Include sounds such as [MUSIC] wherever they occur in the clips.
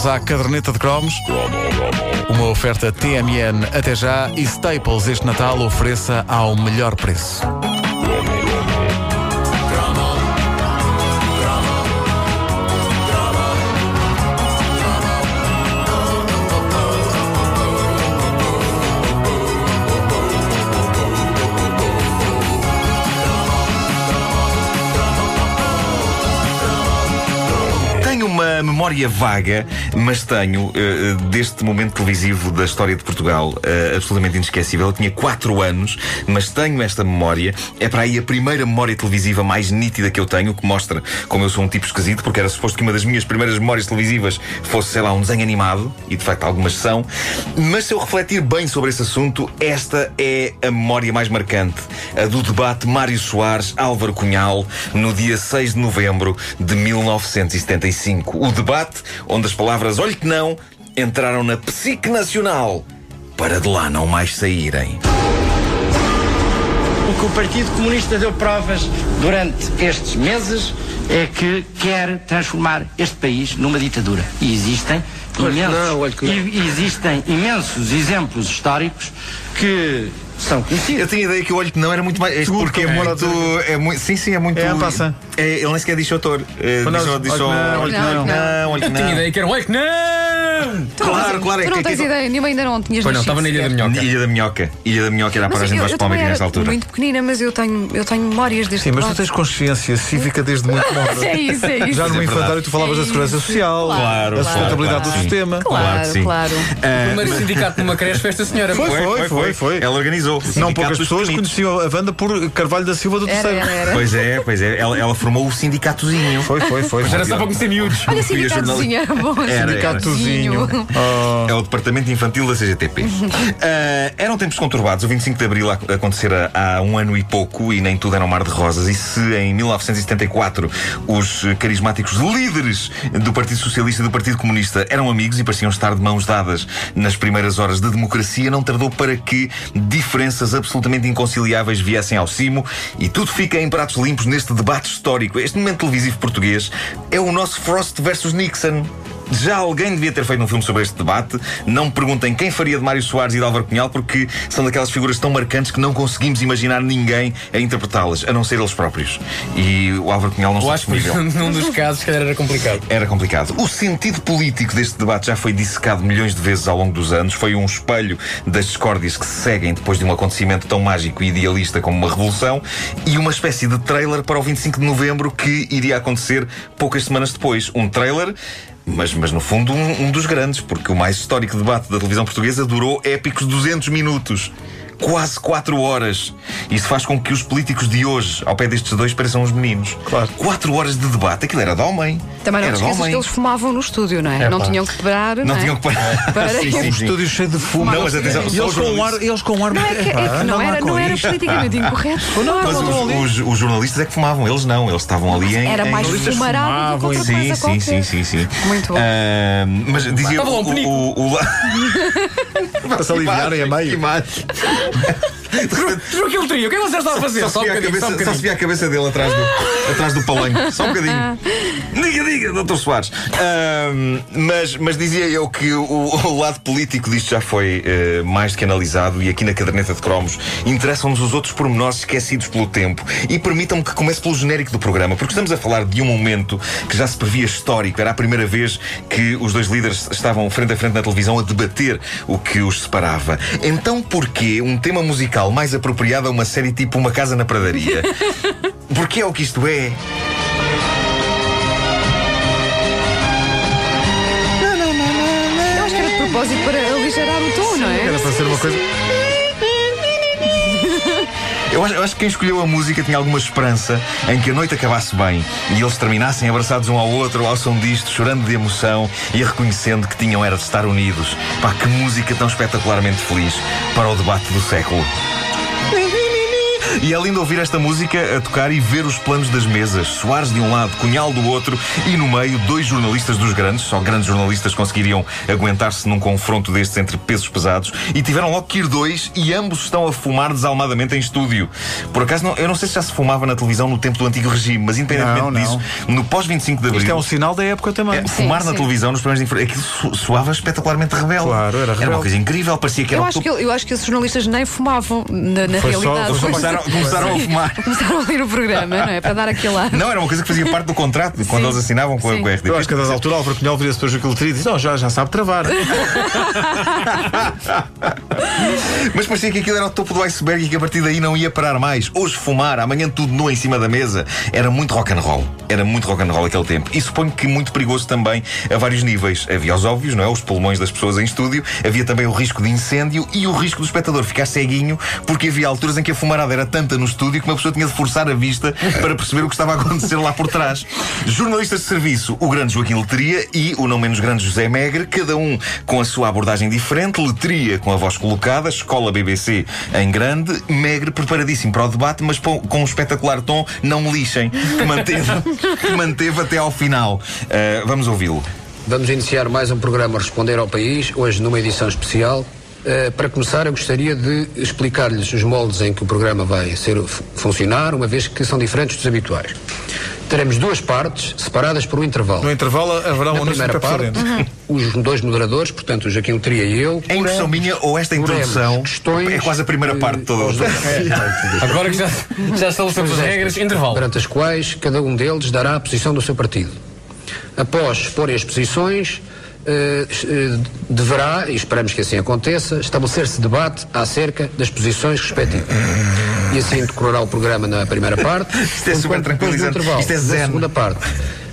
Vamos à caderneta de cromos. Uma oferta TMN até já e Staples este Natal ofereça ao melhor preço. Memória vaga, mas tenho, uh, deste momento televisivo da história de Portugal, uh, absolutamente inesquecível. Eu tinha 4 anos, mas tenho esta memória. É para aí a primeira memória televisiva mais nítida que eu tenho, que mostra como eu sou um tipo esquisito, porque era suposto que uma das minhas primeiras memórias televisivas fosse, sei lá, um desenho animado, e de facto algumas são. Mas se eu refletir bem sobre esse assunto, esta é a memória mais marcante, a do debate Mário Soares Álvaro Cunhal, no dia 6 de novembro de 1975. O debate onde as palavras olhe que não entraram na psique nacional para de lá não mais saírem. O que o Partido Comunista deu provas durante estes meses é que quer transformar este país numa ditadura. E existem imensos, não, e- existem imensos exemplos históricos que são conhecidos. Eu tinha a ideia que o olho que não era muito mais. Seguro porque é que é, muito, é muito. Sim, sim, é muito. É en passant. É, ele nem sequer diz autor. É, Mas diz, não, olha só. que não, olho que não, não. olho que Eu tinha ideia que era um olho que não! Claro, claro, é Tu não que- tens que- ideia nenhuma, ainda não tinhas Pois não, estava na Ilha da. Minhoca. Ilha da Minhoca. Ilha da Minhoca era a paragem eu Vasco Palmeiras nessa altura. muito pequenina, mas eu tenho, eu tenho memórias deste Sim, mas tu tens consciência cívica desde muito É isso, é isso. Já no É verdade. infantário tu falavas É da segurança isso. social, Claro, da sustentabilidade claro, do sim. sistema. Claro Claro, claro. Ah, Primeiro sindicato numa creche foi esta senhora. Foi, foi, foi, foi. Ela organizou. o Não poucas pessoas conheciam a Wanda por Carvalho da Silva do Terceiro. Pois é, pois é. Ela, ela formou o sindicatozinho. Foi, foi, foi. Mas era só para conhecer miúdos. Olha, sindicatozinho era bom. Era, era. Sindicatozinho. É o departamento infantil da CGTP. [LAUGHS] Ah, eram tempos conturbados. O 25 de Abril a acontecer há, há um ano e pouco e nem tudo era um mar de rosas. E se em 1974 os carismáticos líderes do Partido Socialista e do Partido Comunista eram amigos e pareciam estar de mãos dadas nas primeiras horas de democracia, não tardou para que diferenças absolutamente inconciliáveis viessem ao cimo e tudo fica em pratos limpos neste debate histórico. Este momento televisivo português é o nosso Frost versus Nixon. Já alguém devia ter feito um filme sobre este debate. Não me perguntem quem faria de Mário Soares e de Álvaro Cunhal, porque são daquelas figuras tão marcantes que não conseguimos imaginar ninguém a interpretá-las, a não ser eles próprios. E o Álvaro Cunhal não Eu está acho que disponível. num dos casos, calhar, era complicado. Era complicado. O sentido político deste debate já foi dissecado milhões de vezes ao longo dos anos. Foi um espelho das discórdias que se seguem depois de um acontecimento tão mágico e idealista como uma revolução e uma espécie de trailer para o 25 de novembro que iria acontecer poucas semanas depois. Um trailer. Mas, mas no fundo, um, um dos grandes, porque o mais histórico debate da televisão portuguesa durou épicos 200 minutos. Quase 4 horas. Isso faz com que os políticos de hoje, ao pé destes dois, pareçam uns meninos. Claro. 4 horas de debate. Aquilo era de homem. Também não era te esqueças homem. que eles fumavam no estúdio, não é? É não pá. tinham que parar. Não Não, é? tinham que parar. [LAUGHS] Para Sim, sim, Um sim. estúdio cheio de fumo. Não, mas atenção, E eles os com, um ar, eles com um ar Não, é que, é que não era, não era politicamente incorreto. Não. Mas os, os- os jornalistas é que fumavam, eles não, eles estavam ali em. Era em- mais jornalistas fumarado do que Sim, coisa sim, qualquer. sim, sim, sim. Muito bom. Ah, mas dizia o, [LAUGHS] Para se aliviarem a Que meio. imagem. Juro que ele teria. O que é que você está a fazer? Só Só um se via a bocadinho, só um cabeça- só se via a cabeça dele atrás do, [LAUGHS] atrás do palanque. Só um bocadinho. [LAUGHS] Diga, diga, doutor Soares. Ahm, mas, mas dizia eu que o, o lado político disto já foi eh, mais do que analisado e aqui na caderneta de cromos interessam-nos os outros pormenores esquecidos pelo tempo. E permitam-me que comece pelo genérico do programa, porque estamos a falar de um momento que já se previa histórico. Era a primeira vez que os dois líderes estavam frente a frente na televisão a debater o que os separava. Então, porquê um tema musical mais apropriado a uma série tipo Uma Casa na Pradaria? [LAUGHS] Porque é o que isto é. Eu acho que era de propósito para aligerar o tom, não é? Era para ser uma coisa. Eu acho, eu acho que quem escolheu a música tinha alguma esperança em que a noite acabasse bem e eles terminassem abraçados um ao outro ao som disto, chorando de emoção e reconhecendo que tinham era de estar unidos. Pá, que música tão espetacularmente feliz para o debate do século. E é lindo ouvir esta música a tocar e ver os planos das mesas. Soares de um lado, Cunhal do outro e no meio dois jornalistas dos grandes. Só grandes jornalistas conseguiriam aguentar-se num confronto destes entre pesos pesados. E tiveram logo que ir dois e ambos estão a fumar desalmadamente em estúdio. Por acaso, não- eu não sei se já se fumava na televisão no tempo do antigo regime, mas independentemente Não, não. disso, no pós-25 de Abril... Isto é um sinal da época também. É, fumar na sim. televisão nos informação, aquilo soava espetacularmente rebelde. Claro, era Era rebelde. uma coisa incrível, parecia que era Eu acho que, eu acho que esses jornalistas nem fumavam na, na realidade. só começaram, começaram a fumar. [LAUGHS] Começaram a ler o programa, não é? Para dar aquele ar. Não, era uma coisa que fazia parte do contrato quando Sim. eles assinavam com a, com a RTP. Eu acho que a dada altura Álvaro Cunhal vira-se para o Letria e diz: Oh, já, já sabe travar. [LAUGHS] Mas parecia que aquilo era o topo do iceberg e que a partir daí não ia parar mais. Hoje fumar, amanhã tudo nu em cima da mesa. Era muito rock and roll. Era muito rock and roll aquele tempo. E suponho que muito perigoso também a vários níveis. Havia os óbvios, não é? Os pulmões das pessoas em estúdio. Havia também o risco de incêndio e o risco do espectador ficar ceguinho porque havia alturas em que a fumarada era tanta no estúdio que uma pessoa tinha de forçar a vista para perceber o que estava a acontecer lá por trás. Jornalistas de serviço, o grande Joaquim Letria e o não menos grande José Megre, cada um com a sua abordagem diferente. Letria com a voz colocada, escola BBC em grande, Megre preparadíssimo para o debate, mas com um espetacular tom não me lixem, que manteve, que manteve até ao final. Ah, vamos ouvi-lo. Vamos iniciar mais um programa Responder ao País, hoje numa edição especial. Eh, para começar, eu gostaria de explicar-lhes os moldes em que o programa vai ser fu- funcionar, uma vez que são diferentes dos habituais. Teremos duas partes, separadas por um intervalo. No intervalo haverá Na um anúncio primeira parte, dentro. os dois moderadores, portanto, o Joaquim Letria e eu. É impressão minha ou esta introdução questões, é quase a primeira eh, parte de aos dois- [LAUGHS] Agora que já, já estabelecemos as regras, intervalo. perante as quais cada um deles dará a posição do seu partido. Após exporem as posições, deverá, e esperamos que assim aconteça, estabelecer-se debate acerca das posições respectivas. E assim decorará o programa na primeira parte. [LAUGHS] Isto é super enquanto depois do tranquilizante. intervalo Isto é zen. segunda parte,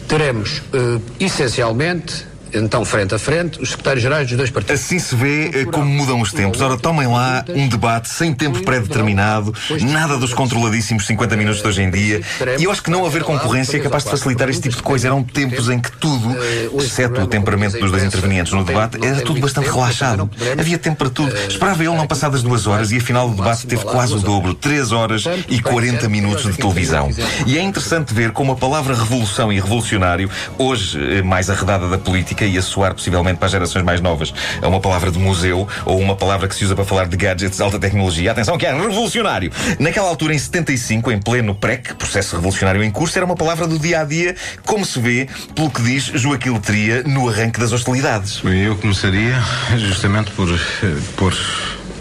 teremos, eh, essencialmente, então frente a frente, os secretários-gerais dos dois partidos. Assim se vê eh, como mudam os tempos. Ora, tomem lá um debate sem tempo pré-determinado, nada dos controladíssimos 50 minutos de hoje em dia. E eu acho que não haver concorrência é capaz de facilitar este tipo de coisa. Eram tempos em que tudo, exceto o temperamento dos dois intervenientes no debate, era tudo bastante relaxado. Havia tempo para tudo. Esperava ele não passar das duas horas e afinal o debate teve quase o dobro 3 horas e 40 minutos de televisão. E é interessante ver como a palavra revolução e revolucionário, hoje eh, mais arredada da política e a soar possivelmente para as gerações mais novas, é uma palavra de museu ou uma palavra que se usa para falar de gadgets de alta tecnologia. Atenção que é revolucionário. Naquela altura, em 75, em pleno PREC, processo revolucionário em curso, era uma palavra do dia a dia, como se vê pelo que diz Joaquim Letria no arranque das hostilidades. Eu começaria justamente por, eh, por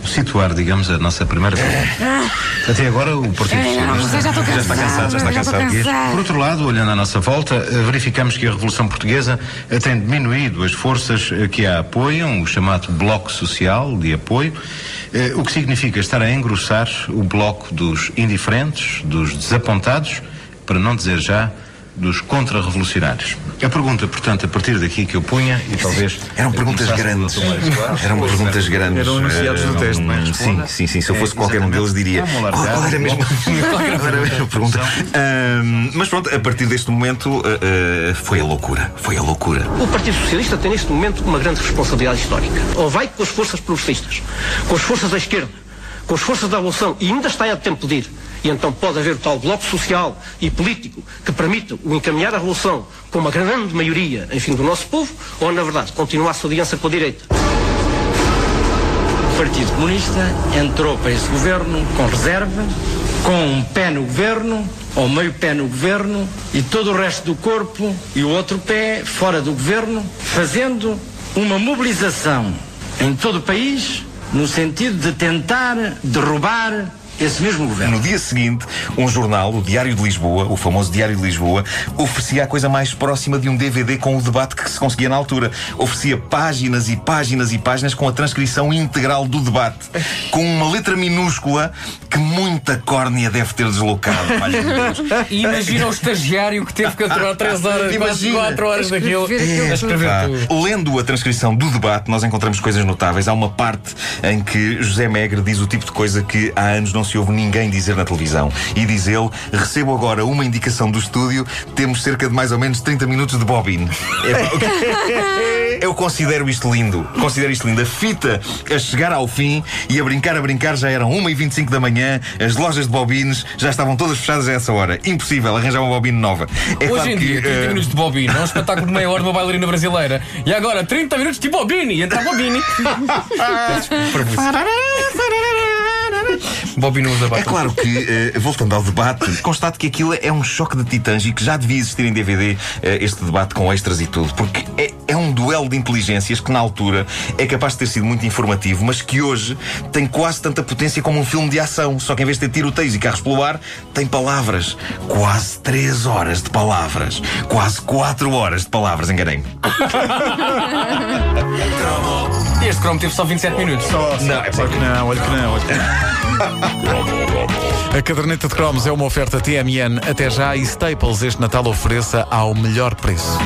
situar, digamos, a nossa primeira pergunta. Até agora o Partido Socialista já está cansado, já está cansado. por outro lado, olhando à nossa volta, eh, verificamos que a Revolução Portuguesa eh, tem diminuído as forças eh, que a apoiam, o chamado Bloco Social de apoio, o que significa estar a engrossar o bloco dos indiferentes, dos desapontados, para não dizer já dos contra-revolucionários. A pergunta, portanto, a partir daqui que eu punha, e talvez. Eram perguntas grandes. Eram perguntas grandes. Eram enunciados do Eh, texto, não- é? Sim, sim, sim. Se eu fosse É, qualquer um deles, diria. Vamos Qual, largar qual era mesmo? [LAUGHS] Era a mesma pergunta? Mas pronto, a partir deste momento eh, eh, foi a loucura. Foi a loucura. O Partido Socialista tem neste momento uma grande responsabilidade histórica. Ou vai com as forças progressistas, com as forças da esquerda, com as forças da revolução, e ainda está a tempo de ir. E então pode haver tal bloco social e político que permita o encaminhar a revolução com uma grande maioria, enfim, do nosso povo, ou, na verdade, continuar a sua aliança com a direita. O Partido Comunista entrou para esse governo com reserva, com um pé no governo, ou meio pé no governo, e todo o resto do corpo e o outro pé fora do governo, fazendo uma mobilização em todo o país no sentido de tentar derrubar esse mesmo governo. No dia seguinte, um jornal, o Diário de Lisboa, o famoso Diário de Lisboa, oferecia a coisa mais próxima de um DVD com o debate que se conseguia na altura. Oferecia páginas e páginas e páginas com a transcrição integral do debate, com uma letra minúscula que muita córnea deve ter deslocado. [LAUGHS] E imagina o estagiário que teve que aturar 3 horas, quase Imagina. 4 horas daquilo. A escrever Pá, tudo. Lendo a transcrição do debate, nós encontramos coisas notáveis. Há uma parte em que José Megre diz o tipo de coisa que há anos não se ouve ninguém dizer na televisão. E diz ele: recebo agora uma indicação do estúdio, temos cerca de mais ou menos 30 minutos de bobine. É [LAUGHS] Eu considero isto lindo. Considero isto lindo. A fita a chegar ao fim e a brincar, a brincar, já eram 1h25 da manhã, as lojas de bobines já estavam todas fechadas a essa hora. Impossível arranjar uma bobine nova. É Hoje claro em que, dia, 30 eh, minutos de bobine é um espetáculo de meia hora de uma bailarina brasileira. E agora, 30 minutos de bobine. E entra a [LAUGHS] bobine usa É claro que, eh, voltando ao debate, constato que aquilo é um choque de titãs e que já devia existir em DVD eh, este debate com extras e tudo, porque é, é um duelo de inteligências que na altura é capaz de ter sido muito informativo, mas que hoje tem quase tanta potência como um filme de ação. Só que em vez de ter tiroteios e carros pelo ar, tem palavras. Quase 3 horas de palavras. Quase 4 horas de palavras, enganei-me. [LAUGHS] Este cromo teve só 27 minutos. Não, é Olha que não, olha que não. Olha que não. A caderneta de cromos é uma oferta TMN até já e Staples este Natal ofereça ao melhor preço.